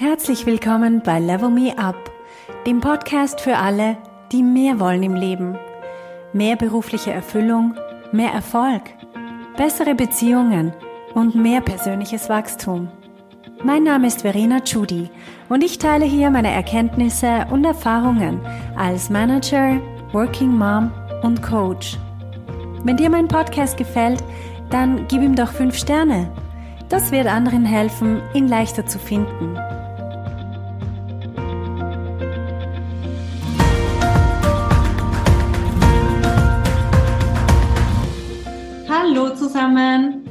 Herzlich willkommen bei Level Me Up, dem Podcast für alle, die mehr wollen im Leben. Mehr berufliche Erfüllung, mehr Erfolg, bessere Beziehungen und mehr persönliches Wachstum. Mein Name ist Verena Chudi und ich teile hier meine Erkenntnisse und Erfahrungen als Manager, Working Mom und Coach. Wenn dir mein Podcast gefällt, dann gib ihm doch 5 Sterne. Das wird anderen helfen, ihn leichter zu finden. Zusammen!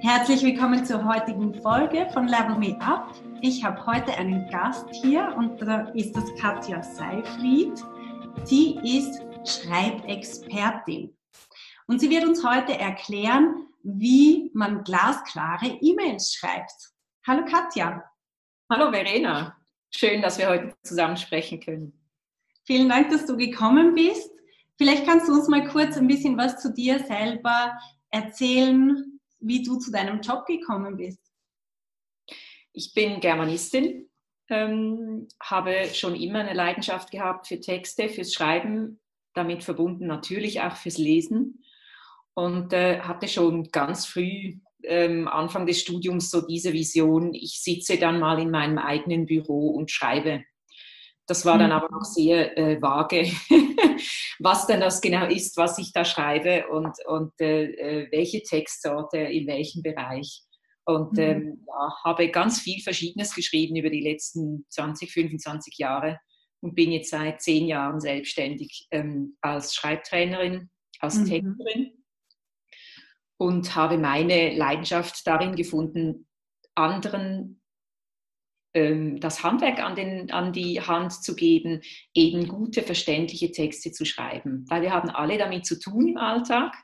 Herzlich willkommen zur heutigen Folge von Level Me Up. Ich habe heute einen Gast hier und da ist das Katja Seifried. Sie ist Schreibexpertin und sie wird uns heute erklären, wie man glasklare E-Mails schreibt. Hallo Katja. Hallo Verena. Schön, dass wir heute zusammen sprechen können. Vielen Dank, dass du gekommen bist. Vielleicht kannst du uns mal kurz ein bisschen was zu dir selber erzählen, wie du zu deinem Job gekommen bist. Ich bin Germanistin, ähm, habe schon immer eine Leidenschaft gehabt für Texte, fürs Schreiben, damit verbunden natürlich auch fürs Lesen und äh, hatte schon ganz früh ähm, Anfang des Studiums so diese Vision, ich sitze dann mal in meinem eigenen Büro und schreibe. Das war dann mhm. aber noch sehr äh, vage, was denn das genau ist, was ich da schreibe und, und äh, äh welche Textsorte in welchem Bereich. Und mhm. ähm, ja, habe ganz viel Verschiedenes geschrieben über die letzten 20, 25 Jahre und bin jetzt seit zehn Jahren selbstständig ähm, als Schreibtrainerin, als mhm. Texterin und habe meine Leidenschaft darin gefunden, anderen das Handwerk an, den, an die Hand zu geben, eben gute, verständliche Texte zu schreiben. Weil wir haben alle damit zu tun im Alltag.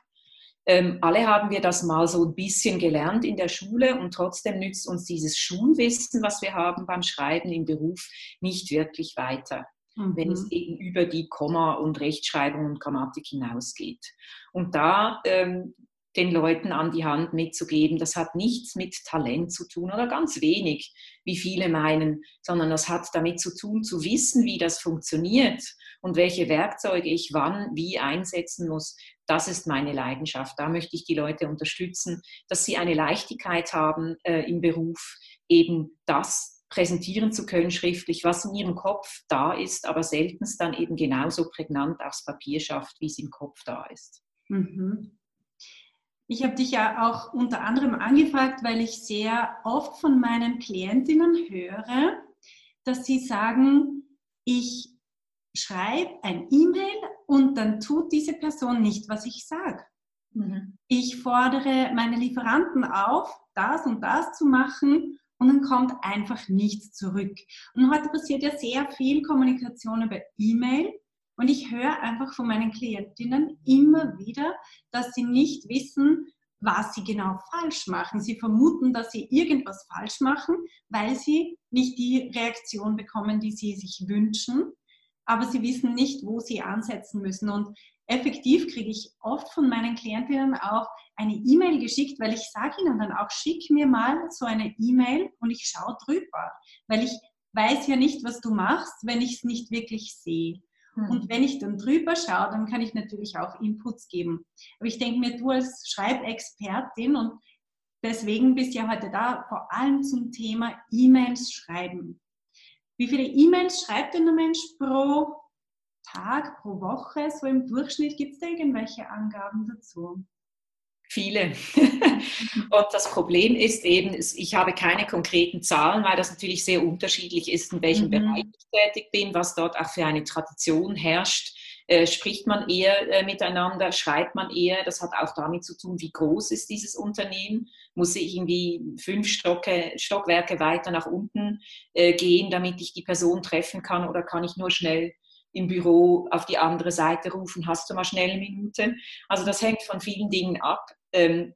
Ähm, alle haben wir das mal so ein bisschen gelernt in der Schule und trotzdem nützt uns dieses Schulwissen, was wir haben beim Schreiben im Beruf, nicht wirklich weiter. Mhm. wenn es mhm. eben über die Komma- und Rechtschreibung und Grammatik hinausgeht. Und da ähm, den Leuten an die Hand mitzugeben. Das hat nichts mit Talent zu tun oder ganz wenig, wie viele meinen, sondern das hat damit zu tun, zu wissen, wie das funktioniert und welche Werkzeuge ich wann wie einsetzen muss. Das ist meine Leidenschaft. Da möchte ich die Leute unterstützen, dass sie eine Leichtigkeit haben äh, im Beruf, eben das präsentieren zu können schriftlich, was in ihrem Kopf da ist, aber seltenst dann eben genauso prägnant aufs Papier schafft, wie es im Kopf da ist. Mhm. Ich habe dich ja auch unter anderem angefragt, weil ich sehr oft von meinen Klientinnen höre, dass sie sagen, ich schreibe ein E-Mail und dann tut diese Person nicht, was ich sage. Mhm. Ich fordere meine Lieferanten auf, das und das zu machen und dann kommt einfach nichts zurück. Und heute passiert ja sehr viel Kommunikation über E-Mail und ich höre einfach von meinen Klientinnen immer wieder, dass sie nicht wissen, was sie genau falsch machen. Sie vermuten, dass sie irgendwas falsch machen, weil sie nicht die Reaktion bekommen, die sie sich wünschen. Aber sie wissen nicht, wo sie ansetzen müssen. Und effektiv kriege ich oft von meinen Klientinnen auch eine E-Mail geschickt, weil ich sage ihnen dann auch, schick mir mal so eine E-Mail und ich schaue drüber. Weil ich weiß ja nicht, was du machst, wenn ich es nicht wirklich sehe. Und hm. wenn ich dann drüber schaue, dann kann ich natürlich auch Inputs geben. Aber ich denke mir, du als Schreibexpertin und deswegen bist du ja heute da, vor allem zum Thema E-Mails schreiben. Wie viele E-Mails schreibt denn der Mensch pro Tag, pro Woche? So im Durchschnitt gibt es da irgendwelche Angaben dazu? Viele. Und das Problem ist eben, ich habe keine konkreten Zahlen, weil das natürlich sehr unterschiedlich ist, in welchem mhm. Bereich ich tätig bin, was dort auch für eine Tradition herrscht. Äh, spricht man eher äh, miteinander, schreibt man eher, das hat auch damit zu tun, wie groß ist dieses Unternehmen. Muss ich irgendwie fünf Stocke, Stockwerke weiter nach unten äh, gehen, damit ich die Person treffen kann oder kann ich nur schnell im Büro auf die andere Seite rufen, hast du mal schnell eine Minute. Also das hängt von vielen Dingen ab. Ähm,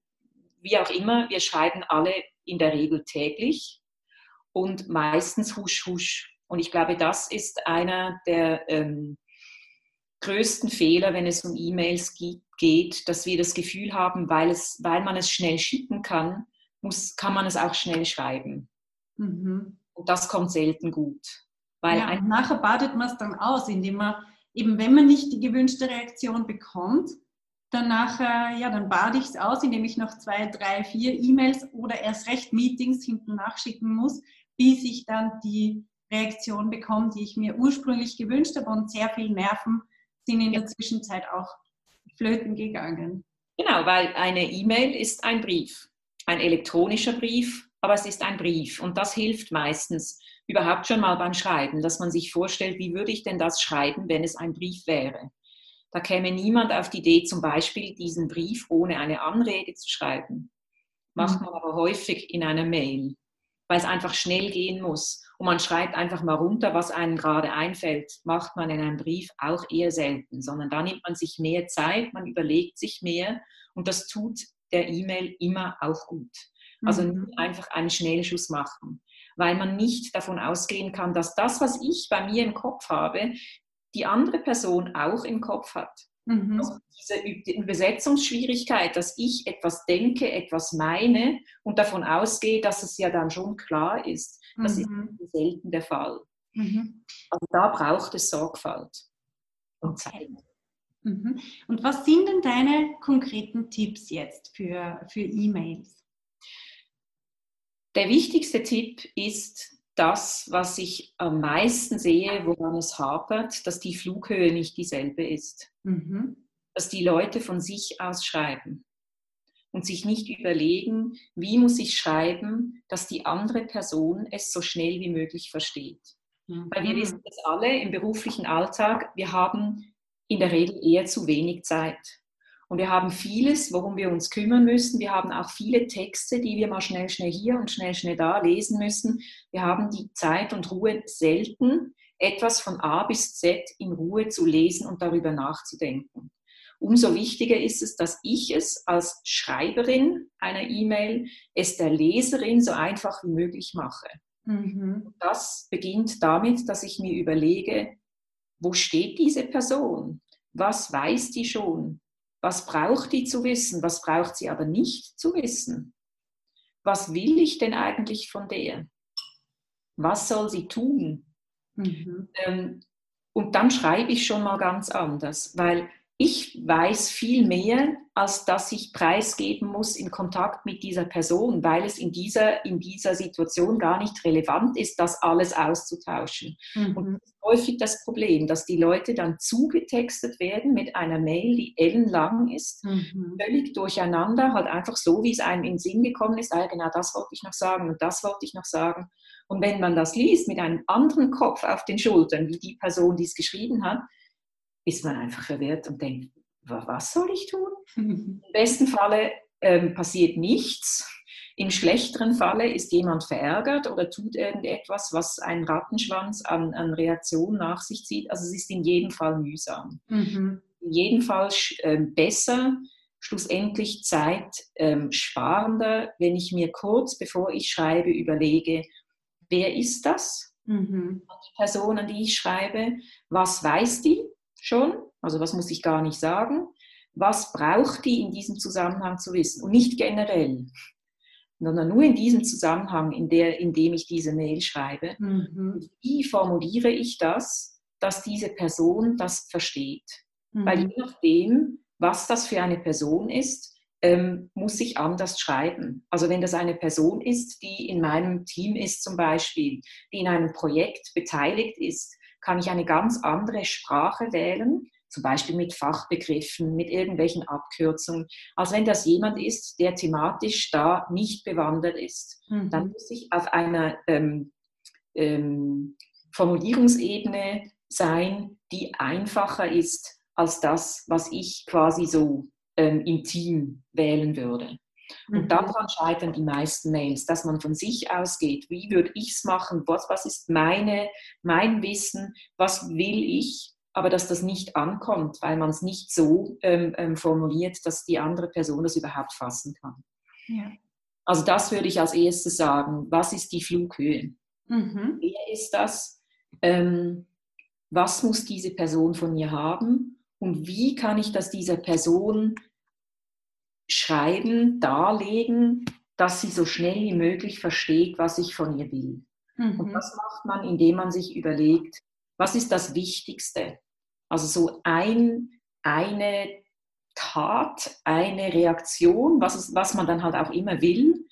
wie auch immer, wir schreiben alle in der Regel täglich und meistens husch husch. Und ich glaube, das ist einer der ähm, größten Fehler, wenn es um E-Mails geht, dass wir das Gefühl haben, weil, es, weil man es schnell schicken kann, muss, kann man es auch schnell schreiben. Mhm. Und das kommt selten gut. Weil ja, und nachher badet man es dann aus, indem man eben, wenn man nicht die gewünschte Reaktion bekommt, dann nachher, ja, dann bade ich es aus, indem ich noch zwei, drei, vier E-Mails oder erst recht Meetings hinten nachschicken muss, bis ich dann die Reaktion bekomme, die ich mir ursprünglich gewünscht habe und sehr viel Nerven sind in der Zwischenzeit auch flöten gegangen. Genau, weil eine E-Mail ist ein Brief, ein elektronischer Brief, aber es ist ein Brief und das hilft meistens überhaupt schon mal beim Schreiben, dass man sich vorstellt, wie würde ich denn das schreiben, wenn es ein Brief wäre. Da käme niemand auf die Idee, zum Beispiel diesen Brief ohne eine Anrede zu schreiben. Macht mhm. man aber häufig in einer Mail, weil es einfach schnell gehen muss. Und man schreibt einfach mal runter, was einem gerade einfällt. Macht man in einem Brief auch eher selten, sondern da nimmt man sich mehr Zeit, man überlegt sich mehr und das tut der E-Mail immer auch gut. Also mhm. nicht einfach einen Schnellschuss machen, weil man nicht davon ausgehen kann, dass das, was ich bei mir im Kopf habe, die andere Person auch im Kopf hat. Mhm. Also diese Übersetzungsschwierigkeit, dass ich etwas denke, etwas meine und davon ausgehe, dass es ja dann schon klar ist, das mhm. ist selten der Fall. Mhm. Also da braucht es Sorgfalt und Zeit. Mhm. Und was sind denn deine konkreten Tipps jetzt für, für E-Mails? Der wichtigste Tipp ist, das, was ich am meisten sehe, woran es hapert, dass die Flughöhe nicht dieselbe ist. Mhm. Dass die Leute von sich aus schreiben und sich nicht überlegen, wie muss ich schreiben, dass die andere Person es so schnell wie möglich versteht. Mhm. Weil wir wissen das alle im beruflichen Alltag, wir haben in der Regel eher zu wenig Zeit. Und wir haben vieles, worum wir uns kümmern müssen. Wir haben auch viele Texte, die wir mal schnell, schnell hier und schnell, schnell da lesen müssen. Wir haben die Zeit und Ruhe selten, etwas von A bis Z in Ruhe zu lesen und darüber nachzudenken. Umso wichtiger ist es, dass ich es als Schreiberin einer E-Mail es der Leserin so einfach wie möglich mache. Mhm. Das beginnt damit, dass ich mir überlege, wo steht diese Person? Was weiß die schon? Was braucht die zu wissen? Was braucht sie aber nicht zu wissen? Was will ich denn eigentlich von der? Was soll sie tun? Mhm. Ähm, und dann schreibe ich schon mal ganz anders, weil ich weiß viel mehr, als dass ich preisgeben muss in Kontakt mit dieser Person, weil es in dieser, in dieser Situation gar nicht relevant ist, das alles auszutauschen. Mhm. Und das ist häufig das Problem, dass die Leute dann zugetextet werden mit einer Mail, die ellenlang ist, mhm. völlig durcheinander, halt einfach so, wie es einem in den Sinn gekommen ist, ah, genau das wollte ich noch sagen und das wollte ich noch sagen. Und wenn man das liest mit einem anderen Kopf auf den Schultern, wie die Person, die es geschrieben hat, ist man einfach verwirrt und denkt, was soll ich tun? Im besten Falle ähm, passiert nichts. Im schlechteren Falle ist jemand verärgert oder tut irgendetwas, was einen Rattenschwanz an, an Reaktionen nach sich zieht. Also es ist in jedem Fall mühsam. Mhm. In jedem Fall äh, besser, schlussendlich zeitsparender, ähm, wenn ich mir kurz bevor ich schreibe überlege, wer ist das? Mhm. Die Person, an die ich schreibe, was weiß die? Schon, also was muss ich gar nicht sagen, was braucht die in diesem Zusammenhang zu wissen und nicht generell, sondern nur in diesem Zusammenhang, in, der, in dem ich diese Mail schreibe. Mhm. Wie formuliere ich das, dass diese Person das versteht? Mhm. Weil je nachdem, was das für eine Person ist, ähm, muss ich anders schreiben. Also wenn das eine Person ist, die in meinem Team ist zum Beispiel, die in einem Projekt beteiligt ist, kann ich eine ganz andere Sprache wählen, zum Beispiel mit Fachbegriffen, mit irgendwelchen Abkürzungen, als wenn das jemand ist, der thematisch da nicht bewandert ist. Mhm. Dann muss ich auf einer ähm, ähm, Formulierungsebene sein, die einfacher ist als das, was ich quasi so ähm, im Team wählen würde. Und mhm. daran scheitern die meisten Mails, dass man von sich ausgeht, wie würde ich es machen, was, was ist meine, mein Wissen, was will ich, aber dass das nicht ankommt, weil man es nicht so ähm, ähm, formuliert, dass die andere Person das überhaupt fassen kann. Ja. Also das würde ich als erstes sagen. Was ist die Flughöhe? Mhm. Wer ist das? Ähm, was muss diese Person von mir haben? Und wie kann ich das dieser Person schreiben, darlegen, dass sie so schnell wie möglich versteht, was ich von ihr will. Mhm. Und das macht man, indem man sich überlegt, was ist das Wichtigste? Also so ein, eine Tat, eine Reaktion, was, es, was man dann halt auch immer will,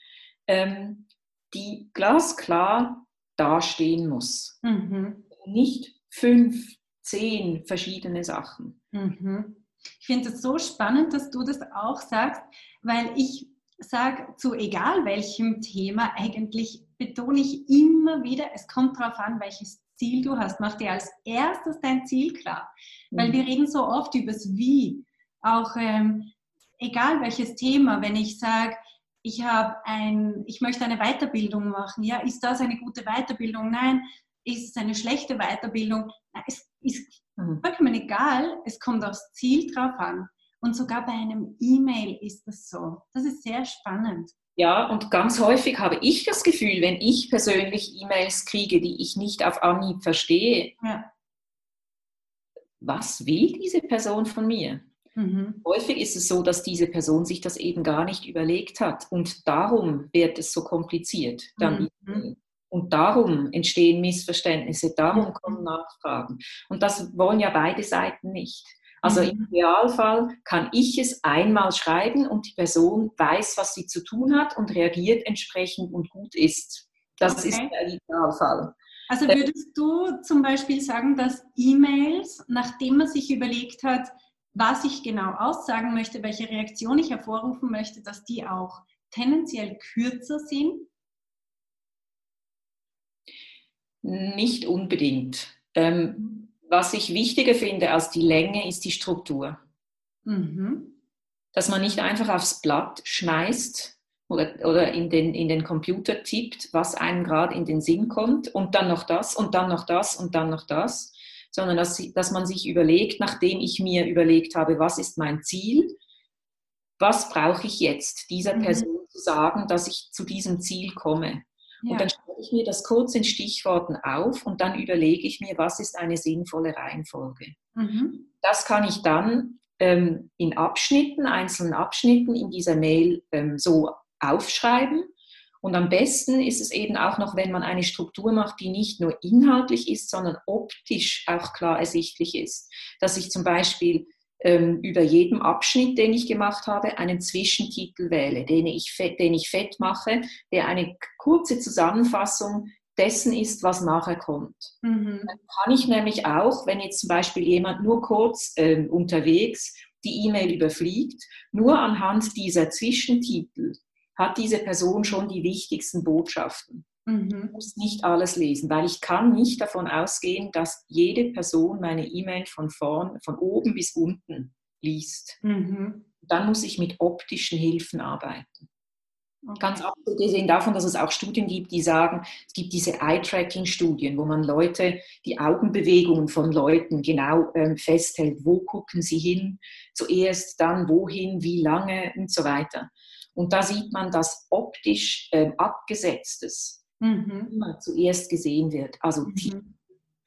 ähm, die glasklar dastehen muss. Mhm. Nicht fünf, zehn verschiedene Sachen. Mhm. Ich finde es so spannend, dass du das auch sagst, weil ich sage zu egal welchem Thema eigentlich betone ich immer wieder, es kommt darauf an, welches Ziel du hast. Mach dir als erstes dein Ziel klar. Weil mhm. wir reden so oft über das Wie. Auch ähm, egal welches Thema, wenn ich sage, ich habe ein, ich möchte eine Weiterbildung machen, ja, ist das eine gute Weiterbildung? Nein, ist es eine schlechte Weiterbildung? Es ist mhm. vollkommen egal, es kommt aufs Ziel drauf an. Und sogar bei einem E-Mail ist das so. Das ist sehr spannend. Ja, und ganz häufig habe ich das Gefühl, wenn ich persönlich E-Mails kriege, die ich nicht auf Anhieb verstehe, ja. was will diese Person von mir? Mhm. Häufig ist es so, dass diese Person sich das eben gar nicht überlegt hat und darum wird es so kompliziert. Dann mhm. Und darum entstehen Missverständnisse, darum kommen Nachfragen. Und das wollen ja beide Seiten nicht. Also mhm. im Idealfall kann ich es einmal schreiben und die Person weiß, was sie zu tun hat und reagiert entsprechend und gut ist. Das okay. ist der Idealfall. Also würdest du zum Beispiel sagen, dass E-Mails, nachdem man sich überlegt hat, was ich genau aussagen möchte, welche Reaktion ich hervorrufen möchte, dass die auch tendenziell kürzer sind? Nicht unbedingt. Ähm, was ich wichtiger finde als die Länge, ist die Struktur. Mhm. Dass man nicht einfach aufs Blatt schmeißt oder, oder in, den, in den Computer tippt, was einem gerade in den Sinn kommt und dann noch das und dann noch das und dann noch das, sondern dass, dass man sich überlegt, nachdem ich mir überlegt habe, was ist mein Ziel, was brauche ich jetzt dieser mhm. Person zu sagen, dass ich zu diesem Ziel komme. Ja. Und dann schreibe ich mir das kurz in Stichworten auf und dann überlege ich mir, was ist eine sinnvolle Reihenfolge. Mhm. Das kann ich dann ähm, in Abschnitten, einzelnen Abschnitten in dieser Mail ähm, so aufschreiben. Und am besten ist es eben auch noch, wenn man eine Struktur macht, die nicht nur inhaltlich ist, sondern optisch auch klar ersichtlich ist. Dass ich zum Beispiel ähm, über jedem Abschnitt, den ich gemacht habe, einen Zwischentitel wähle, den ich, fett, den ich fett mache, der eine kurze Zusammenfassung dessen ist, was nachher kommt. Mhm. Dann kann ich nämlich auch, wenn jetzt zum Beispiel jemand nur kurz äh, unterwegs die E-Mail überfliegt, nur anhand dieser Zwischentitel hat diese Person schon die wichtigsten Botschaften. Mhm. Ich muss nicht alles lesen, weil ich kann nicht davon ausgehen, dass jede Person meine E-Mail von vorn, von oben bis unten liest. Mhm. Dann muss ich mit optischen Hilfen arbeiten. Okay. Ganz abgesehen davon, dass es auch Studien gibt, die sagen, es gibt diese Eye-Tracking-Studien, wo man Leute, die Augenbewegungen von Leuten genau ähm, festhält, wo gucken sie hin, zuerst, dann wohin, wie lange und so weiter. Und da sieht man, dass optisch ähm, abgesetztes mhm. immer zuerst gesehen wird. Also mhm.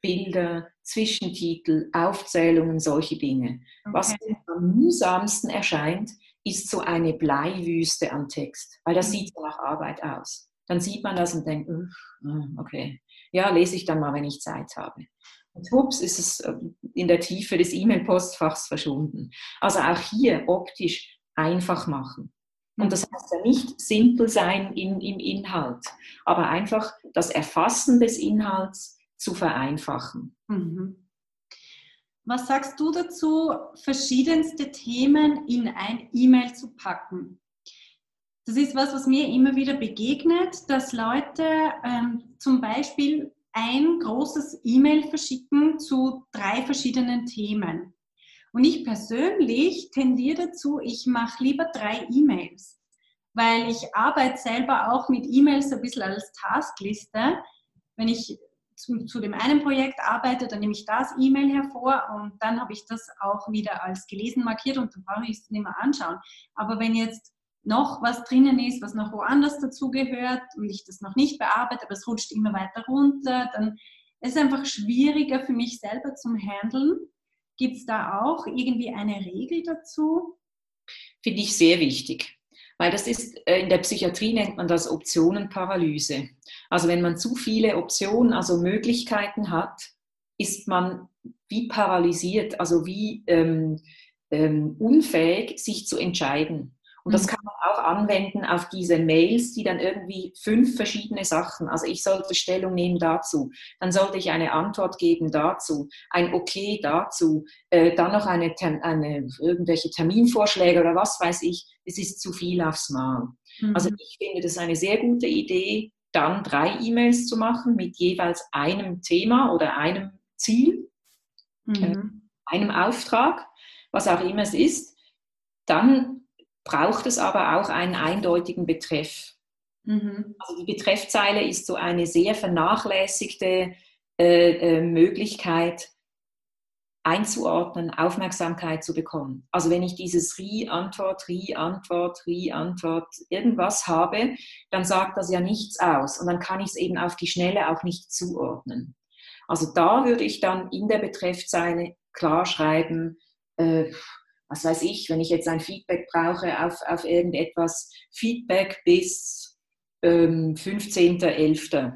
Bilder, Zwischentitel, Aufzählungen, solche Dinge. Okay. Was am mühsamsten erscheint, ist so eine Bleiwüste an Text, weil das mhm. sieht nach Arbeit aus. Dann sieht man das und denkt, ah, okay, ja, lese ich dann mal, wenn ich Zeit habe. Und hups, ist es äh, in der Tiefe des E-Mail-Postfachs verschwunden. Also auch hier optisch einfach machen. Und das heißt ja nicht simpel sein in, im Inhalt, aber einfach das Erfassen des Inhalts zu vereinfachen. Mhm. Was sagst du dazu, verschiedenste Themen in ein E-Mail zu packen? Das ist was, was mir immer wieder begegnet, dass Leute ähm, zum Beispiel ein großes E-Mail verschicken zu drei verschiedenen Themen. Und ich persönlich tendiere dazu, ich mache lieber drei E-Mails, weil ich arbeite selber auch mit E-Mails ein bisschen als Taskliste. Wenn ich zu, zu, dem einen Projekt arbeite, dann nehme ich das E-Mail hervor und dann habe ich das auch wieder als gelesen markiert und dann brauche ich es nicht mehr anschauen. Aber wenn jetzt noch was drinnen ist, was noch woanders dazugehört und ich das noch nicht bearbeite, aber es rutscht immer weiter runter, dann ist es einfach schwieriger für mich selber zum Handeln. Gibt es da auch irgendwie eine Regel dazu? Finde ich sehr wichtig. Weil das ist, äh, in der Psychiatrie nennt man das Optionenparalyse. Also wenn man zu viele Optionen, also Möglichkeiten hat, ist man wie paralysiert, also wie ähm, ähm, unfähig, sich zu entscheiden. Und das mhm. kann man auch anwenden auf diese Mails, die dann irgendwie fünf verschiedene Sachen, also ich sollte Stellung nehmen dazu, dann sollte ich eine Antwort geben dazu, ein Okay dazu, äh, dann noch eine, eine, irgendwelche Terminvorschläge oder was weiß ich. Es ist zu viel aufs Mal. Mhm. Also ich finde das eine sehr gute Idee, dann drei E-Mails zu machen mit jeweils einem Thema oder einem Ziel, mhm. äh, einem Auftrag, was auch immer es ist. Dann braucht es aber auch einen eindeutigen Betreff. Mhm. Also die Betreffzeile ist so eine sehr vernachlässigte äh, äh, Möglichkeit einzuordnen, Aufmerksamkeit zu bekommen. Also wenn ich dieses Ri-Antwort, Ri-Antwort, Ri-Antwort, irgendwas habe, dann sagt das ja nichts aus und dann kann ich es eben auf die Schnelle auch nicht zuordnen. Also da würde ich dann in der Betreffzeile klar schreiben, äh, was weiß ich, wenn ich jetzt ein Feedback brauche auf, auf irgendetwas, Feedback bis ähm, 15.11.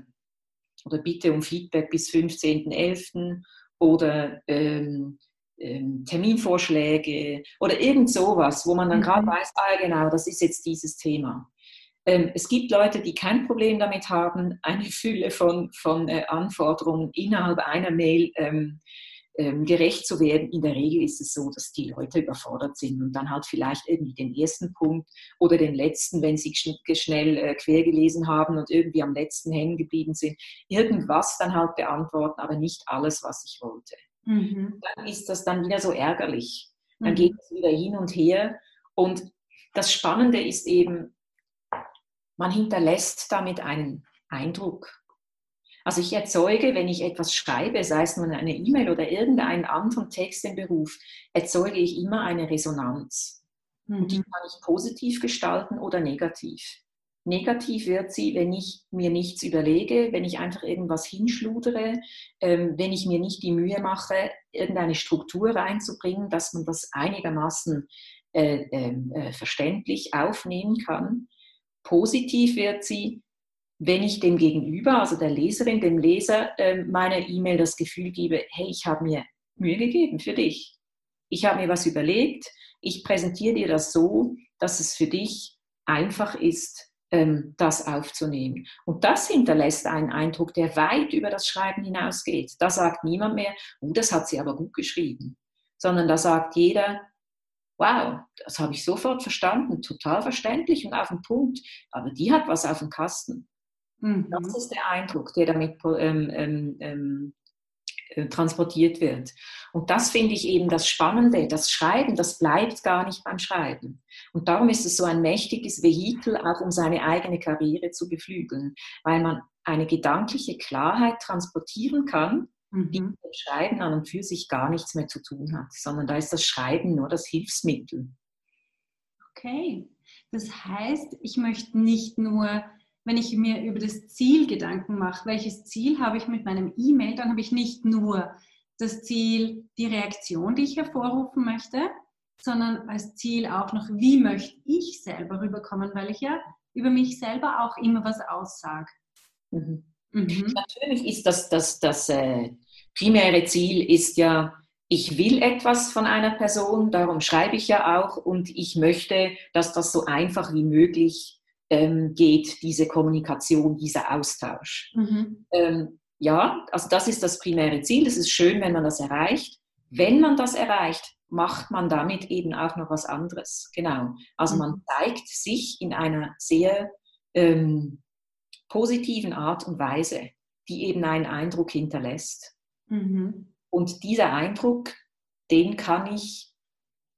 oder bitte um Feedback bis 15.11. oder ähm, ähm, Terminvorschläge oder irgend sowas, wo man dann mhm. gerade weiß, ah genau, das ist jetzt dieses Thema. Ähm, es gibt Leute, die kein Problem damit haben, eine Fülle von, von äh, Anforderungen innerhalb einer Mail ähm, ähm, gerecht zu werden. In der Regel ist es so, dass die Leute überfordert sind und dann halt vielleicht irgendwie den ersten Punkt oder den letzten, wenn sie schnell äh, quer gelesen haben und irgendwie am letzten hängen geblieben sind, irgendwas dann halt beantworten, aber nicht alles, was ich wollte. Mhm. Dann ist das dann wieder so ärgerlich. Dann mhm. geht es wieder hin und her. Und das Spannende ist eben, man hinterlässt damit einen Eindruck. Also ich erzeuge, wenn ich etwas schreibe, sei es nun eine E-Mail oder irgendeinen anderen Text im Beruf, erzeuge ich immer eine Resonanz. Mhm. Und die mhm. kann ich positiv gestalten oder negativ. Negativ wird sie, wenn ich mir nichts überlege, wenn ich einfach irgendwas hinschludere, ähm, wenn ich mir nicht die Mühe mache, irgendeine Struktur reinzubringen, dass man das einigermaßen äh, ähm, äh, verständlich aufnehmen kann. Positiv wird sie, wenn ich dem Gegenüber, also der Leserin, dem Leser äh, meiner E-Mail das Gefühl gebe, hey, ich habe mir Mühe gegeben für dich. Ich habe mir was überlegt. Ich präsentiere dir das so, dass es für dich einfach ist, ähm, das aufzunehmen. Und das hinterlässt einen Eindruck, der weit über das Schreiben hinausgeht. Da sagt niemand mehr, oh, das hat sie aber gut geschrieben, sondern da sagt jeder, wow, das habe ich sofort verstanden, total verständlich und auf den Punkt, aber die hat was auf dem Kasten. Mhm. Das ist der Eindruck, der damit ähm, ähm, ähm, äh, transportiert wird. Und das finde ich eben das Spannende. Das Schreiben, das bleibt gar nicht beim Schreiben. Und darum ist es so ein mächtiges Vehikel, auch um seine eigene Karriere zu beflügeln, weil man eine gedankliche Klarheit transportieren kann, mhm. die mit dem Schreiben an und für sich gar nichts mehr zu tun hat, sondern da ist das Schreiben nur das Hilfsmittel. Okay, das heißt, ich möchte nicht nur wenn ich mir über das Ziel Gedanken mache, welches Ziel habe ich mit meinem E-Mail, dann habe ich nicht nur das Ziel, die Reaktion, die ich hervorrufen möchte, sondern als Ziel auch noch, wie möchte ich selber rüberkommen, weil ich ja über mich selber auch immer was aussage. Mhm. Mhm. Natürlich ist das, das, das äh, primäre Ziel ist ja, ich will etwas von einer Person, darum schreibe ich ja auch und ich möchte, dass das so einfach wie möglich ähm, geht diese Kommunikation, dieser Austausch. Mhm. Ähm, ja, also das ist das primäre Ziel. Es ist schön, wenn man das erreicht. Wenn man das erreicht, macht man damit eben auch noch was anderes. Genau. Also mhm. man zeigt sich in einer sehr ähm, positiven Art und Weise, die eben einen Eindruck hinterlässt. Mhm. Und dieser Eindruck, den kann ich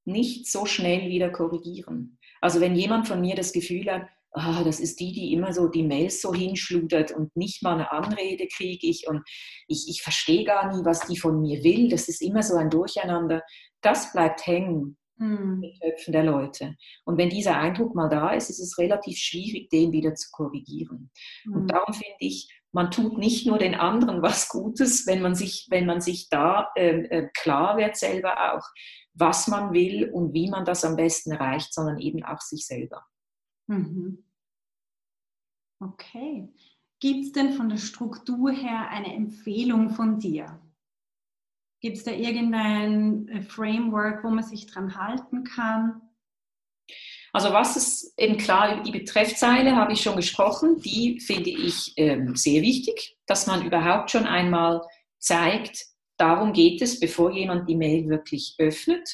nicht so schnell wieder korrigieren. Also wenn jemand von mir das Gefühl hat, ah, das ist die, die immer so die Mails so hinschludert und nicht mal eine Anrede kriege ich und ich, ich verstehe gar nie, was die von mir will. Das ist immer so ein Durcheinander. Das bleibt hängen hm. in den Köpfen der Leute. Und wenn dieser Eindruck mal da ist, ist es relativ schwierig, den wieder zu korrigieren. Hm. Und darum finde ich, man tut nicht nur den anderen was Gutes, wenn man sich, wenn man sich da äh, äh, klar wird selber auch, was man will und wie man das am besten erreicht, sondern eben auch sich selber. Mhm. Okay. Gibt es denn von der Struktur her eine Empfehlung von dir? Gibt es da irgendein äh, Framework, wo man sich dran halten kann? Also was ist eben klar, die Betreffzeile habe ich schon gesprochen, die finde ich ähm, sehr wichtig, dass man überhaupt schon einmal zeigt, darum geht es, bevor jemand die Mail wirklich öffnet,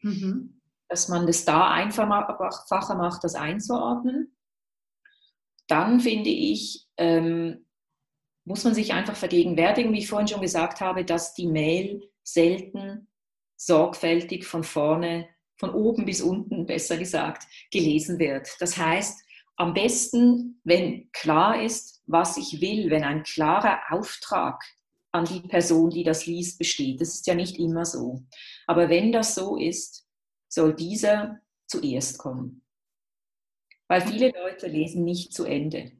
mhm. Dass man das da einfacher macht, das einzuordnen. Dann finde ich, ähm, muss man sich einfach vergegenwärtigen, wie ich vorhin schon gesagt habe, dass die Mail selten sorgfältig von vorne, von oben bis unten, besser gesagt, gelesen wird. Das heißt, am besten, wenn klar ist, was ich will, wenn ein klarer Auftrag an die Person, die das liest, besteht. Das ist ja nicht immer so. Aber wenn das so ist, soll dieser zuerst kommen. Weil viele Leute lesen nicht zu Ende,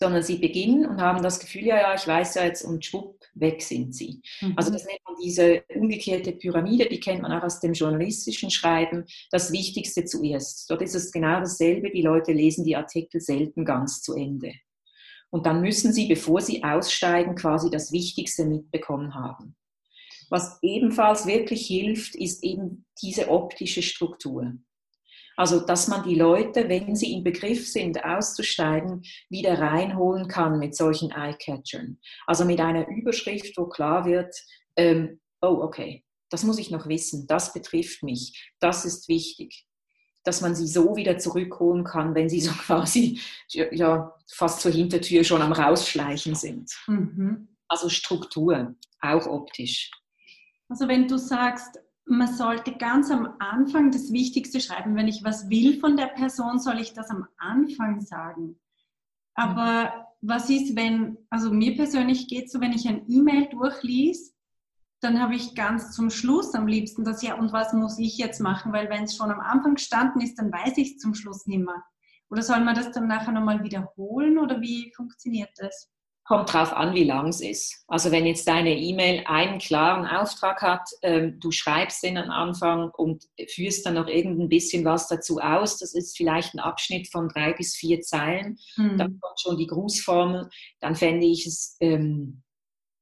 sondern sie beginnen und haben das Gefühl, ja, ja, ich weiß ja jetzt und schwupp, weg sind sie. Mhm. Also das nennt man diese umgekehrte Pyramide, die kennt man auch aus dem journalistischen Schreiben, das Wichtigste zuerst. Dort ist es genau dasselbe, die Leute lesen die Artikel selten ganz zu Ende. Und dann müssen sie, bevor sie aussteigen, quasi das Wichtigste mitbekommen haben. Was ebenfalls wirklich hilft, ist eben diese optische Struktur. Also, dass man die Leute, wenn sie im Begriff sind, auszusteigen, wieder reinholen kann mit solchen Eye-Catchern. Also mit einer Überschrift, wo klar wird, ähm, oh, okay, das muss ich noch wissen, das betrifft mich, das ist wichtig dass man sie so wieder zurückholen kann, wenn sie so quasi ja, fast zur Hintertür schon am Rausschleichen sind. Mhm. Also Struktur, auch optisch. Also wenn du sagst, man sollte ganz am Anfang das Wichtigste schreiben, wenn ich was will von der Person, soll ich das am Anfang sagen. Aber mhm. was ist, wenn, also mir persönlich geht es so, wenn ich ein E-Mail durchlies, dann habe ich ganz zum Schluss am liebsten das ja, und was muss ich jetzt machen? Weil wenn es schon am Anfang gestanden ist, dann weiß ich es zum Schluss nicht mehr. Oder soll man das dann nachher nochmal wiederholen oder wie funktioniert das? Kommt drauf an, wie lang es ist. Also wenn jetzt deine E-Mail einen klaren Auftrag hat, ähm, du schreibst den am Anfang und führst dann noch irgendein bisschen was dazu aus, das ist vielleicht ein Abschnitt von drei bis vier Zeilen, hm. dann kommt schon die Grußformel, dann fände ich es ähm,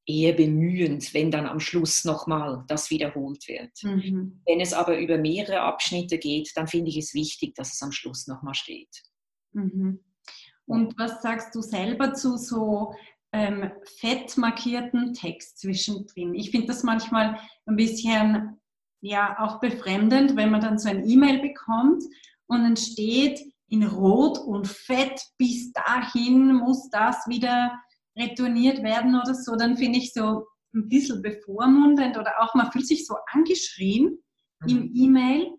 eher bemühend, wenn dann am Schluss nochmal das wiederholt wird. Mhm. Wenn es aber über mehrere Abschnitte geht, dann finde ich es wichtig, dass es am Schluss nochmal steht. Mhm. Und was sagst du selber zu so ähm, fett markierten Text zwischendrin? Ich finde das manchmal ein bisschen ja auch befremdend, wenn man dann so ein E-Mail bekommt und dann steht in Rot und Fett, bis dahin muss das wieder retourniert werden oder so, dann finde ich so ein bisschen bevormundend oder auch man fühlt sich so angeschrien mhm. im E-Mail.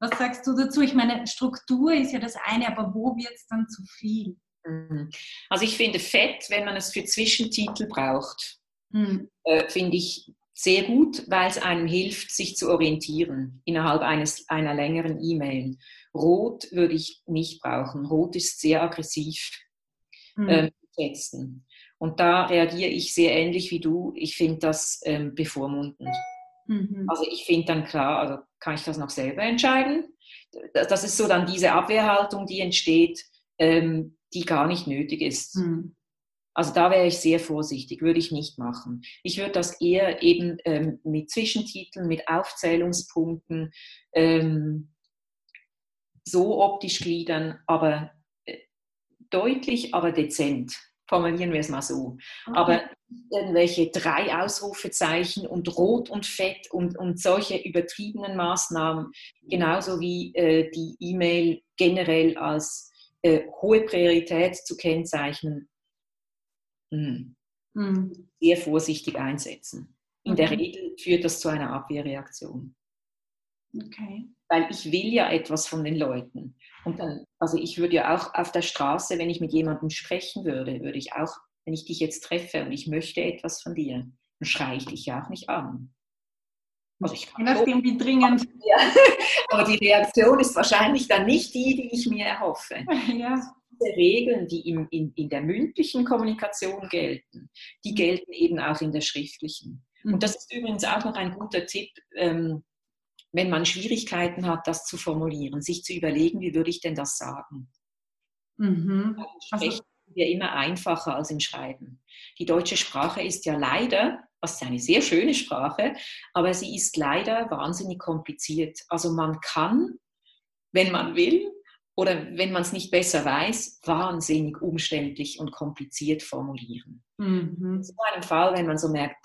Was sagst du dazu? Ich meine, Struktur ist ja das eine, aber wo wird es dann zu viel? Mhm. Also ich finde fett, wenn man es für Zwischentitel braucht, mhm. äh, finde ich sehr gut, weil es einem hilft, sich zu orientieren innerhalb eines, einer längeren E-Mail. Rot würde ich nicht brauchen. Rot ist sehr aggressiv. Mhm. Äh, Texten. Und da reagiere ich sehr ähnlich wie du. Ich finde das ähm, bevormundend. Mhm. Also ich finde dann klar, also kann ich das noch selber entscheiden. Das ist so dann diese Abwehrhaltung, die entsteht, ähm, die gar nicht nötig ist. Mhm. Also da wäre ich sehr vorsichtig, würde ich nicht machen. Ich würde das eher eben ähm, mit Zwischentiteln, mit Aufzählungspunkten ähm, so optisch gliedern, aber äh, deutlich, aber dezent formulieren wir es mal so. Okay. Aber irgendwelche drei Ausrufezeichen und Rot und Fett und, und solche übertriebenen Maßnahmen, genauso wie äh, die E-Mail generell als äh, hohe Priorität zu kennzeichnen, hm. hm. sehr vorsichtig einsetzen. In okay. der Regel führt das zu einer Abwehrreaktion. Okay. Weil ich will ja etwas von den Leuten. Und dann, also ich würde ja auch auf der Straße, wenn ich mit jemandem sprechen würde, würde ich auch, wenn ich dich jetzt treffe und ich möchte etwas von dir, dann schreie ich dich ja auch nicht an. Also ich Je nachdem, wie dringend. Ja. Aber die Reaktion ist wahrscheinlich dann nicht die, die ich mir erhoffe. Ja. Diese Regeln, die im, in, in der mündlichen Kommunikation gelten, die mhm. gelten eben auch in der schriftlichen. Und das ist übrigens auch noch ein guter Tipp, ähm, wenn man Schwierigkeiten hat, das zu formulieren, sich zu überlegen, wie würde ich denn das sagen? Mhm. Also, Sprechen wir immer einfacher als im Schreiben. Die deutsche Sprache ist ja leider, das ist eine sehr schöne Sprache, aber sie ist leider wahnsinnig kompliziert. Also man kann, wenn man will, oder wenn man es nicht besser weiß, wahnsinnig umständlich und kompliziert formulieren. Mhm. In so einem Fall, wenn man so merkt,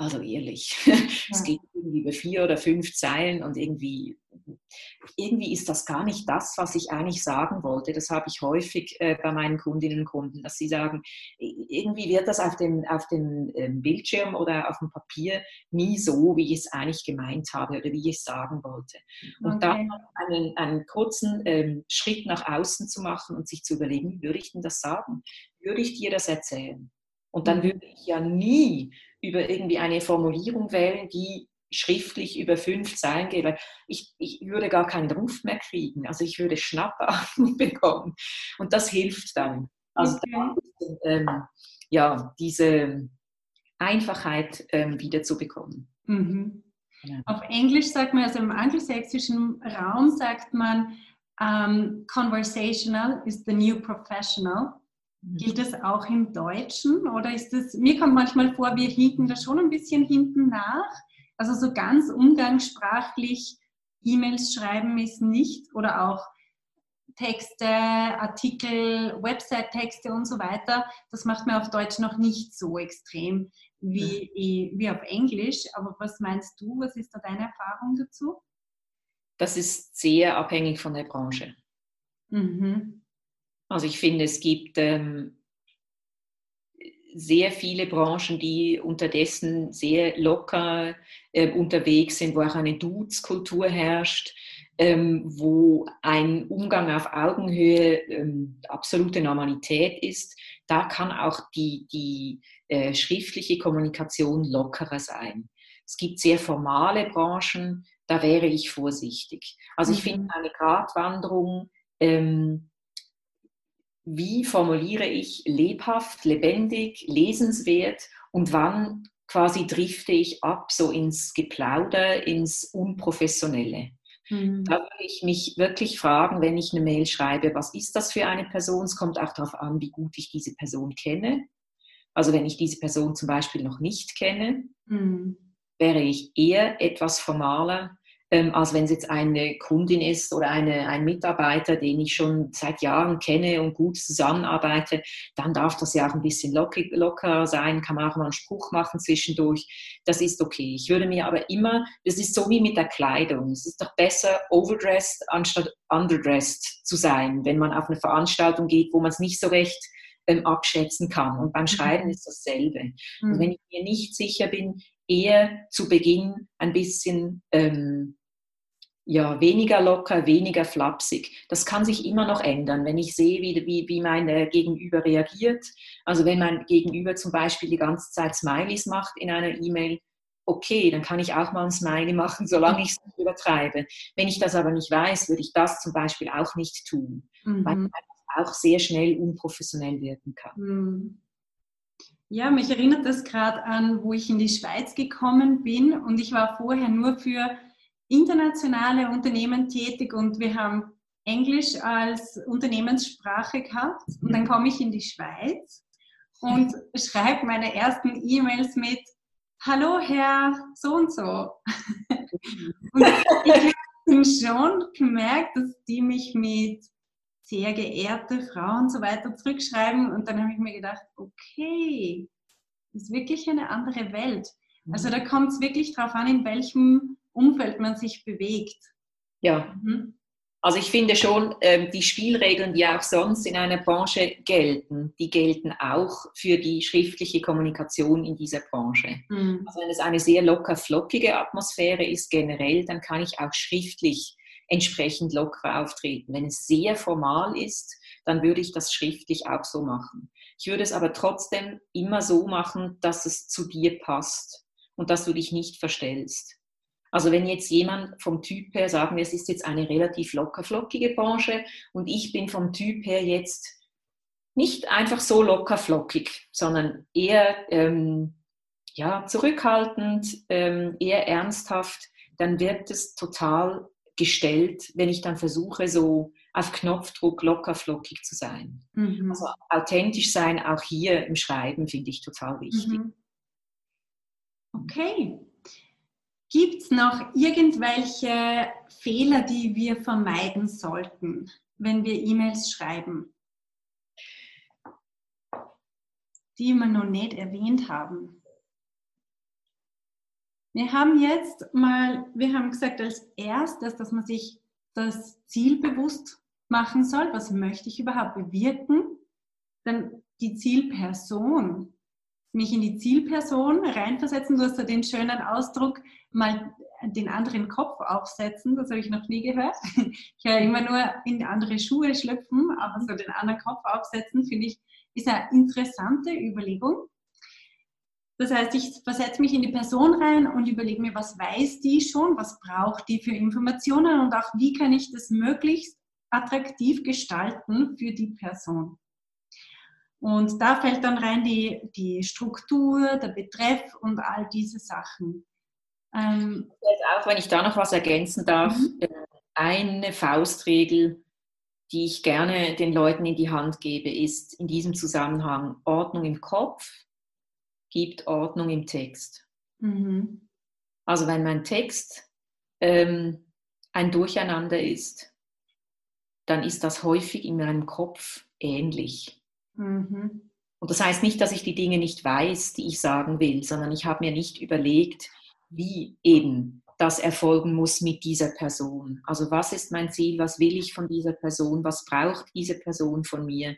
also ehrlich, ja. es geht irgendwie über vier oder fünf Zeilen und irgendwie, irgendwie ist das gar nicht das, was ich eigentlich sagen wollte. Das habe ich häufig äh, bei meinen Kundinnen und Kunden, dass sie sagen, irgendwie wird das auf dem, auf dem ähm, Bildschirm oder auf dem Papier nie so, wie ich es eigentlich gemeint habe oder wie ich es sagen wollte. Und okay. dann einen, einen kurzen ähm, Schritt nach außen zu machen und sich zu überlegen, würde ich denn das sagen? Würde ich dir das erzählen? Und dann mhm. würde ich ja nie über irgendwie eine Formulierung wählen, die schriftlich über fünf Zeilen geht. Weil ich, ich würde gar keinen Ruf mehr kriegen. Also ich würde Schnappatmung bekommen. Und das hilft dann. Also okay. dann, ähm, ja, diese Einfachheit ähm, wiederzubekommen. Mhm. Ja. Auf Englisch sagt man, also im angelsächsischen Raum sagt man, um, ähm, conversational is the new professional. Gilt das auch im Deutschen oder ist das, mir kommt manchmal vor, wir hinken da schon ein bisschen hinten nach. Also so ganz umgangssprachlich E-Mails schreiben ist nicht oder auch Texte, Artikel, Website-Texte und so weiter. Das macht man auf Deutsch noch nicht so extrem wie, wie auf Englisch. Aber was meinst du? Was ist da deine Erfahrung dazu? Das ist sehr abhängig von der Branche. Mhm. Also ich finde, es gibt ähm, sehr viele Branchen, die unterdessen sehr locker äh, unterwegs sind, wo auch eine Dudes-Kultur herrscht, ähm, wo ein Umgang auf Augenhöhe ähm, absolute Normalität ist. Da kann auch die, die äh, schriftliche Kommunikation lockerer sein. Es gibt sehr formale Branchen, da wäre ich vorsichtig. Also ich finde mhm. eine Gratwanderung, ähm, wie formuliere ich lebhaft, lebendig, lesenswert und wann quasi drifte ich ab so ins Geplauder, ins Unprofessionelle. Mhm. Da würde ich mich wirklich fragen, wenn ich eine Mail schreibe, was ist das für eine Person? Es kommt auch darauf an, wie gut ich diese Person kenne. Also wenn ich diese Person zum Beispiel noch nicht kenne, mhm. wäre ich eher etwas formaler ähm, als wenn es jetzt eine Kundin ist oder eine, ein Mitarbeiter, den ich schon seit Jahren kenne und gut zusammenarbeite, dann darf das ja auch ein bisschen locker, locker sein, kann man auch mal einen Spruch machen zwischendurch. Das ist okay. Ich würde mir aber immer, das ist so wie mit der Kleidung. Es ist doch besser, overdressed anstatt underdressed zu sein, wenn man auf eine Veranstaltung geht, wo man es nicht so recht ähm, abschätzen kann. Und beim mhm. Schreiben mhm. ist dasselbe. Mhm. Und wenn ich mir nicht sicher bin, eher zu Beginn ein bisschen ähm, ja, weniger locker, weniger flapsig. Das kann sich immer noch ändern, wenn ich sehe, wie, wie, wie mein Gegenüber reagiert. Also wenn mein Gegenüber zum Beispiel die ganze Zeit Smileys macht in einer E-Mail, okay, dann kann ich auch mal ein Smiley machen, solange ich es nicht übertreibe. Wenn ich das aber nicht weiß, würde ich das zum Beispiel auch nicht tun, mhm. weil es auch sehr schnell unprofessionell wirken kann. Mhm. Ja, mich erinnert das gerade an, wo ich in die Schweiz gekommen bin und ich war vorher nur für internationale Unternehmen tätig und wir haben Englisch als Unternehmenssprache gehabt. Und dann komme ich in die Schweiz und schreibe meine ersten E-Mails mit Hallo Herr so und so. Und ich habe schon gemerkt, dass die mich mit sehr geehrte Frau und so weiter zurückschreiben. Und dann habe ich mir gedacht, okay, das ist wirklich eine andere Welt. Also da kommt es wirklich darauf an, in welchem Umfeld man sich bewegt. Ja. Mhm. Also ich finde schon, ähm, die Spielregeln, die auch sonst in einer Branche gelten, die gelten auch für die schriftliche Kommunikation in dieser Branche. Mhm. Also wenn es eine sehr locker flockige Atmosphäre ist generell, dann kann ich auch schriftlich entsprechend locker auftreten. Wenn es sehr formal ist, dann würde ich das schriftlich auch so machen. Ich würde es aber trotzdem immer so machen, dass es zu dir passt und dass du dich nicht verstellst. Also wenn jetzt jemand vom Typ her, sagen wir, es ist jetzt eine relativ lockerflockige Branche und ich bin vom Typ her jetzt nicht einfach so lockerflockig, sondern eher ähm, ja, zurückhaltend, ähm, eher ernsthaft, dann wird es total gestellt, wenn ich dann versuche, so auf Knopfdruck locker flockig zu sein. Mhm. Also authentisch sein, auch hier im Schreiben, finde ich total wichtig. Mhm. Okay. Gibt es noch irgendwelche Fehler, die wir vermeiden sollten, wenn wir E-Mails schreiben, die wir noch nicht erwähnt haben? Wir haben jetzt mal, wir haben gesagt als erstes, dass man sich das Ziel bewusst machen soll. Was möchte ich überhaupt bewirken? Dann die Zielperson. Mich in die Zielperson reinversetzen. Du hast ja den schönen Ausdruck, mal den anderen Kopf aufsetzen. Das habe ich noch nie gehört. Ich höre immer nur in andere Schuhe schlüpfen, aber so den anderen Kopf aufsetzen, finde ich, ist eine interessante Überlegung. Das heißt, ich versetze mich in die Person rein und überlege mir, was weiß die schon, was braucht die für Informationen und auch wie kann ich das möglichst attraktiv gestalten für die Person. Und da fällt dann rein die, die Struktur, der Betreff und all diese Sachen. Ähm, auch, wenn ich da noch was ergänzen darf, mhm. Äh, eine Faustregel, die ich gerne den Leuten in die Hand gebe, ist in diesem Zusammenhang Ordnung im Kopf, gibt Ordnung im Text. Mhm. Also wenn mein Text ähm, ein Durcheinander ist, dann ist das häufig in meinem Kopf ähnlich. Mhm. Und das heißt nicht, dass ich die Dinge nicht weiß, die ich sagen will, sondern ich habe mir nicht überlegt, wie eben das erfolgen muss mit dieser Person. Also was ist mein Ziel, was will ich von dieser Person, was braucht diese Person von mir.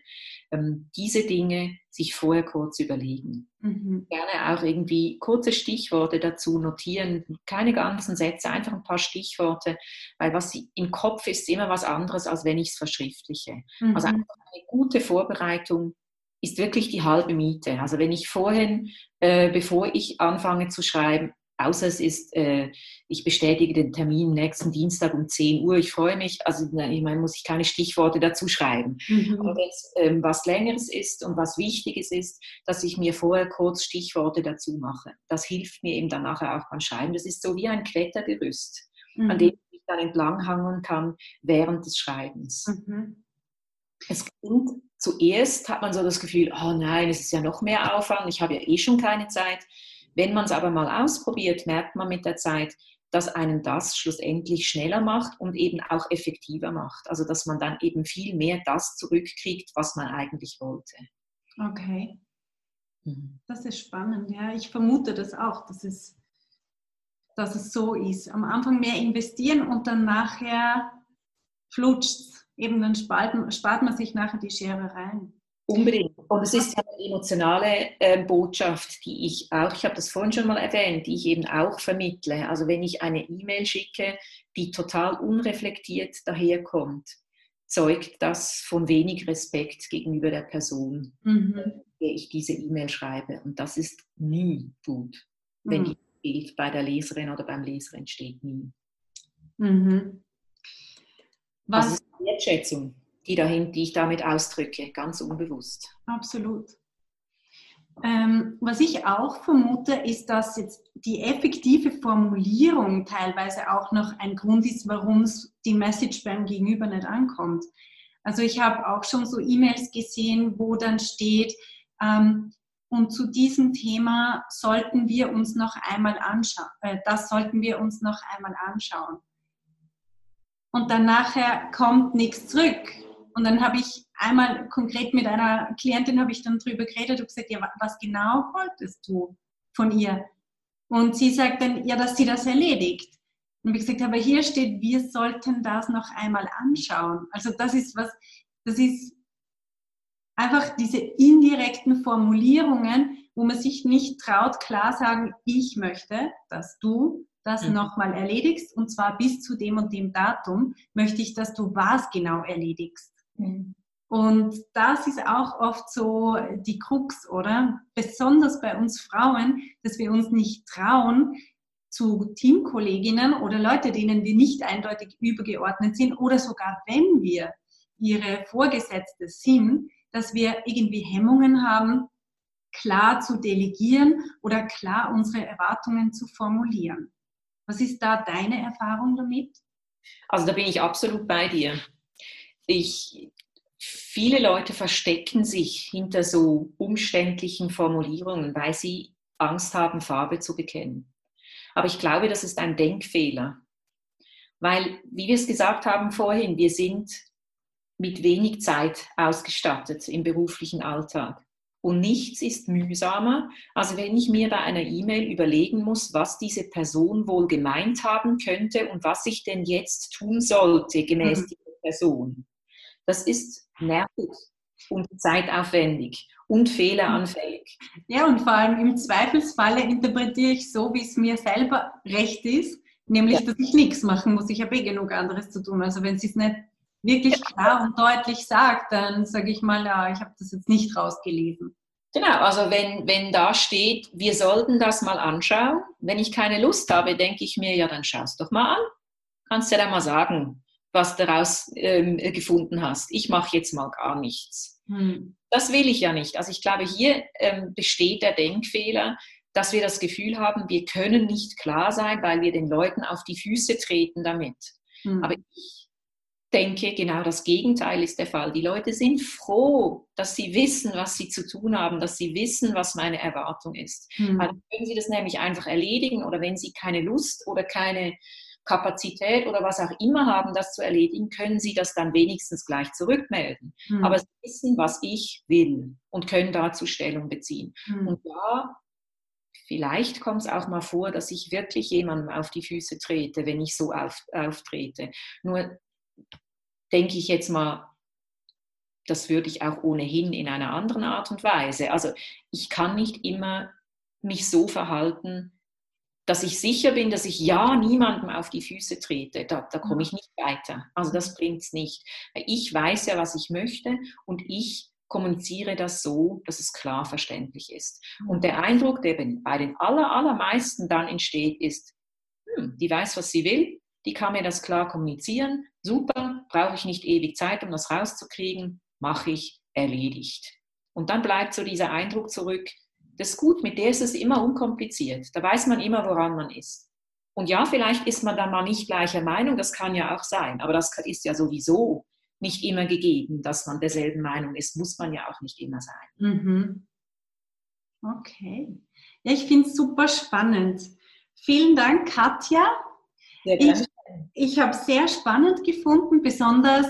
Ähm, diese Dinge sich vorher kurz überlegen. Mhm. Gerne auch irgendwie kurze Stichworte dazu notieren, keine ganzen Sätze, einfach ein paar Stichworte, weil was im Kopf ist immer was anderes, als wenn ich es verschriftliche. Mhm. Also eine gute Vorbereitung ist wirklich die halbe Miete. Also wenn ich vorhin, äh, bevor ich anfange zu schreiben, außer es ist, äh, ich bestätige den Termin nächsten Dienstag um 10 Uhr, ich freue mich, also ich meine, muss ich keine Stichworte dazu schreiben. Mhm. Aber wenn es ähm, was Längeres ist und was Wichtiges ist, dass ich mir vorher kurz Stichworte dazu mache. Das hilft mir eben dann nachher auch beim Schreiben. Das ist so wie ein Klettergerüst, mhm. an dem ich dann entlanghangen kann während des Schreibens. Mhm. Es klingt, zuerst hat man so das Gefühl, oh nein, es ist ja noch mehr Aufwand, ich habe ja eh schon keine Zeit. Wenn man es aber mal ausprobiert, merkt man mit der Zeit, dass einen das schlussendlich schneller macht und eben auch effektiver macht. Also dass man dann eben viel mehr das zurückkriegt, was man eigentlich wollte. Okay. Mhm. Das ist spannend, ja. Ich vermute das auch, dass es, dass es so ist. Am Anfang mehr investieren und dann nachher flutscht es. Eben dann spart, spart man sich nachher die Schere rein. Unbedingt. Und es ist eine emotionale äh, Botschaft, die ich auch, ich habe das vorhin schon mal erwähnt, die ich eben auch vermittle. Also wenn ich eine E-Mail schicke, die total unreflektiert daherkommt, zeugt das von wenig Respekt gegenüber der Person, mhm. der ich diese E-Mail schreibe. Und das ist nie gut, wenn mhm. die Bild bei der Leserin oder beim Leser entsteht. Nie. Mhm. Was? Das ist Wertschätzung die, dahin, die ich damit ausdrücke, ganz unbewusst. Absolut. Ähm, was ich auch vermute, ist, dass jetzt die effektive Formulierung teilweise auch noch ein Grund ist, warum die Message beim Gegenüber nicht ankommt. Also ich habe auch schon so E-Mails gesehen, wo dann steht, ähm, und zu diesem Thema sollten wir uns noch einmal anschauen, äh, das sollten wir uns noch einmal anschauen. Und dann nachher kommt nichts zurück. Und dann habe ich einmal konkret mit einer Klientin habe ich dann drüber geredet und gesagt, ja, was genau wolltest du von ihr? Und sie sagt dann, ja, dass sie das erledigt. Und ich gesagt, aber hier steht, wir sollten das noch einmal anschauen. Also das ist was, das ist einfach diese indirekten Formulierungen, wo man sich nicht traut, klar sagen, ich möchte, dass du das mhm. nochmal erledigst und zwar bis zu dem und dem Datum möchte ich, dass du was genau erledigst. Und das ist auch oft so die Krux, oder? Besonders bei uns Frauen, dass wir uns nicht trauen, zu Teamkolleginnen oder Leute, denen wir nicht eindeutig übergeordnet sind oder sogar wenn wir ihre Vorgesetzte sind, dass wir irgendwie Hemmungen haben, klar zu delegieren oder klar unsere Erwartungen zu formulieren. Was ist da deine Erfahrung damit? Also da bin ich absolut bei dir ich, viele Leute verstecken sich hinter so umständlichen Formulierungen, weil sie Angst haben, Farbe zu bekennen. Aber ich glaube, das ist ein Denkfehler. Weil, wie wir es gesagt haben vorhin, wir sind mit wenig Zeit ausgestattet im beruflichen Alltag. Und nichts ist mühsamer, als wenn ich mir bei einer E-Mail überlegen muss, was diese Person wohl gemeint haben könnte und was ich denn jetzt tun sollte gemäß mhm. dieser Person. Das ist nervig und zeitaufwendig und fehleranfällig. Ja, und vor allem im Zweifelsfalle interpretiere ich so, wie es mir selber recht ist, nämlich, ja. dass ich nichts machen muss. Ich habe eh genug anderes zu tun. Also wenn sie es nicht wirklich klar und deutlich sagt, dann sage ich mal, ja, ich habe das jetzt nicht rausgelesen. Genau, also wenn, wenn da steht, wir sollten das mal anschauen, wenn ich keine Lust habe, denke ich mir, ja, dann schau es doch mal an. Kannst ja dann mal sagen, was daraus ähm, gefunden hast. Ich mache jetzt mal gar nichts. Hm. Das will ich ja nicht. Also ich glaube, hier ähm, besteht der Denkfehler, dass wir das Gefühl haben, wir können nicht klar sein, weil wir den Leuten auf die Füße treten damit. Hm. Aber ich denke, genau das Gegenteil ist der Fall. Die Leute sind froh, dass sie wissen, was sie zu tun haben, dass sie wissen, was meine Erwartung ist. Mhm. Also können sie das nämlich einfach erledigen oder wenn sie keine Lust oder keine Kapazität oder was auch immer haben, das zu erledigen, können sie das dann wenigstens gleich zurückmelden. Mhm. Aber sie wissen, was ich will und können dazu Stellung beziehen. Mhm. Und da Vielleicht kommt es auch mal vor, dass ich wirklich jemandem auf die Füße trete, wenn ich so auf, auftrete. Nur denke ich jetzt mal, das würde ich auch ohnehin in einer anderen Art und Weise. Also ich kann nicht immer mich so verhalten, dass ich sicher bin, dass ich ja niemandem auf die Füße trete. Da, da komme ich nicht weiter. Also das bringt es nicht. Ich weiß ja, was ich möchte und ich kommuniziere das so, dass es klar verständlich ist. Und der Eindruck, der bei den aller, allermeisten dann entsteht, ist, hm, die weiß, was sie will, die kann mir das klar kommunizieren. Super, brauche ich nicht ewig Zeit, um das rauszukriegen, mache ich, erledigt. Und dann bleibt so dieser Eindruck zurück, das ist gut, mit der ist es immer unkompliziert. Da weiß man immer, woran man ist. Und ja, vielleicht ist man dann mal nicht gleicher Meinung, das kann ja auch sein, aber das ist ja sowieso nicht immer gegeben, dass man derselben Meinung ist, muss man ja auch nicht immer sein. Mhm. Okay. Ja, ich finde es super spannend. Vielen Dank, Katja. Ich, ich habe sehr spannend gefunden, besonders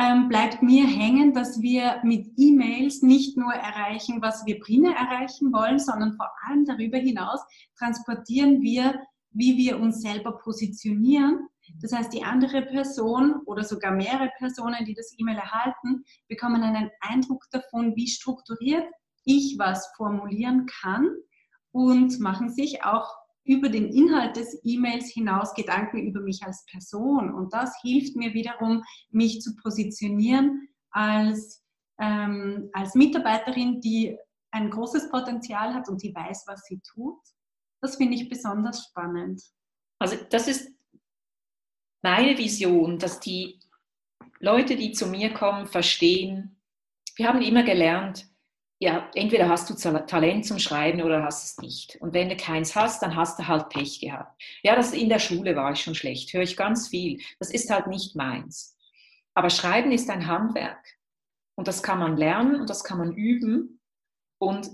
ähm, bleibt mir hängen, dass wir mit E-Mails nicht nur erreichen, was wir primär erreichen wollen, sondern vor allem darüber hinaus transportieren wir, wie wir uns selber positionieren. Das heißt, die andere Person oder sogar mehrere Personen, die das E-Mail erhalten, bekommen einen Eindruck davon, wie strukturiert ich was formulieren kann und machen sich auch über den Inhalt des E-Mails hinaus Gedanken über mich als Person. Und das hilft mir wiederum, mich zu positionieren als, ähm, als Mitarbeiterin, die ein großes Potenzial hat und die weiß, was sie tut. Das finde ich besonders spannend. Also das ist meine Vision, dass die Leute, die zu mir kommen, verstehen, wir haben immer gelernt, ja, entweder hast du Talent zum Schreiben oder hast es nicht. Und wenn du keins hast, dann hast du halt Pech gehabt. Ja, das in der Schule war ich schon schlecht, höre ich ganz viel. Das ist halt nicht meins. Aber Schreiben ist ein Handwerk. Und das kann man lernen und das kann man üben. Und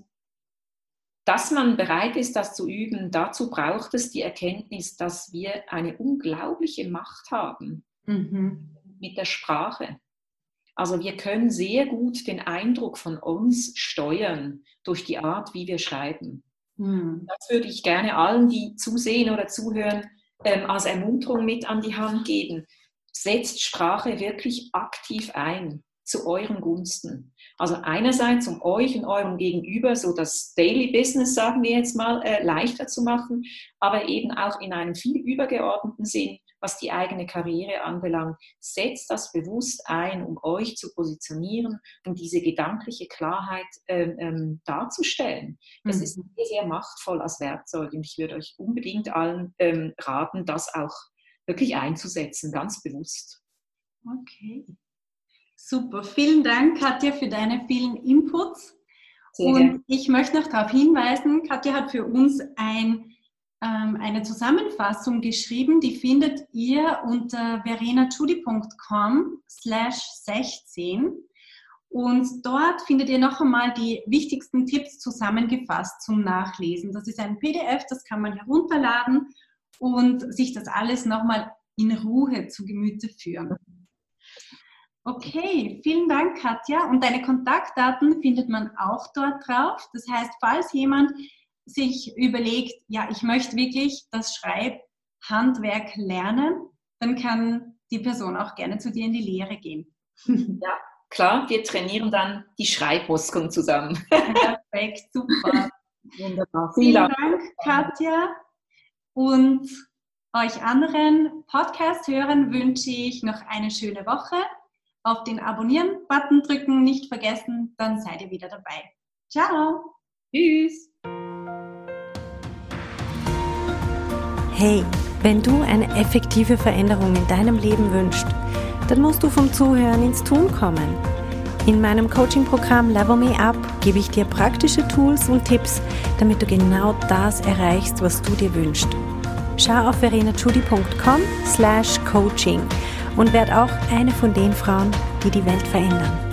dass man bereit ist, das zu üben, dazu braucht es die Erkenntnis, dass wir eine unglaubliche Macht haben mhm. mit der Sprache. Also wir können sehr gut den Eindruck von uns steuern durch die Art, wie wir schreiben. Mhm. Das würde ich gerne allen, die zusehen oder zuhören, ähm, als Ermunterung mit an die Hand geben. Setzt Sprache wirklich aktiv ein zu euren Gunsten. Also einerseits, um euch und eurem Gegenüber so das Daily Business, sagen wir jetzt mal, äh, leichter zu machen, aber eben auch in einem viel übergeordneten Sinn, was die eigene Karriere anbelangt. Setzt das bewusst ein, um euch zu positionieren und diese gedankliche Klarheit ähm, ähm, darzustellen. Das mhm. ist sehr, sehr machtvoll als Werkzeug und ich würde euch unbedingt allen ähm, raten, das auch wirklich einzusetzen, ganz bewusst. Okay. Super, vielen Dank, Katja, für deine vielen Inputs. Sehr und ich möchte noch darauf hinweisen, Katja hat für uns ein eine Zusammenfassung geschrieben, die findet ihr unter verenachudi.com slash 16 und dort findet ihr noch einmal die wichtigsten Tipps zusammengefasst zum Nachlesen. Das ist ein PDF, das kann man herunterladen und sich das alles nochmal in Ruhe zu Gemüte führen. Okay, vielen Dank, Katja. Und deine Kontaktdaten findet man auch dort drauf. Das heißt, falls jemand sich überlegt, ja, ich möchte wirklich das Schreibhandwerk lernen, dann kann die Person auch gerne zu dir in die Lehre gehen. Ja, klar, wir trainieren dann die Schreibmuskeln zusammen. Perfekt, super. Wunderbar. Vielen, Vielen Dank, Katja. Und euch anderen Podcast-Hörern wünsche ich noch eine schöne Woche auf den Abonnieren-Button drücken, nicht vergessen, dann seid ihr wieder dabei. Ciao. Tschüss. Hey, wenn du eine effektive Veränderung in deinem Leben wünschst, dann musst du vom Zuhören ins Tun kommen. In meinem Coaching-Programm Level Me Up gebe ich dir praktische Tools und Tipps, damit du genau das erreichst, was du dir wünschst. Schau auf verenachudi.com slash coaching und werd auch eine von den Frauen, die die Welt verändern.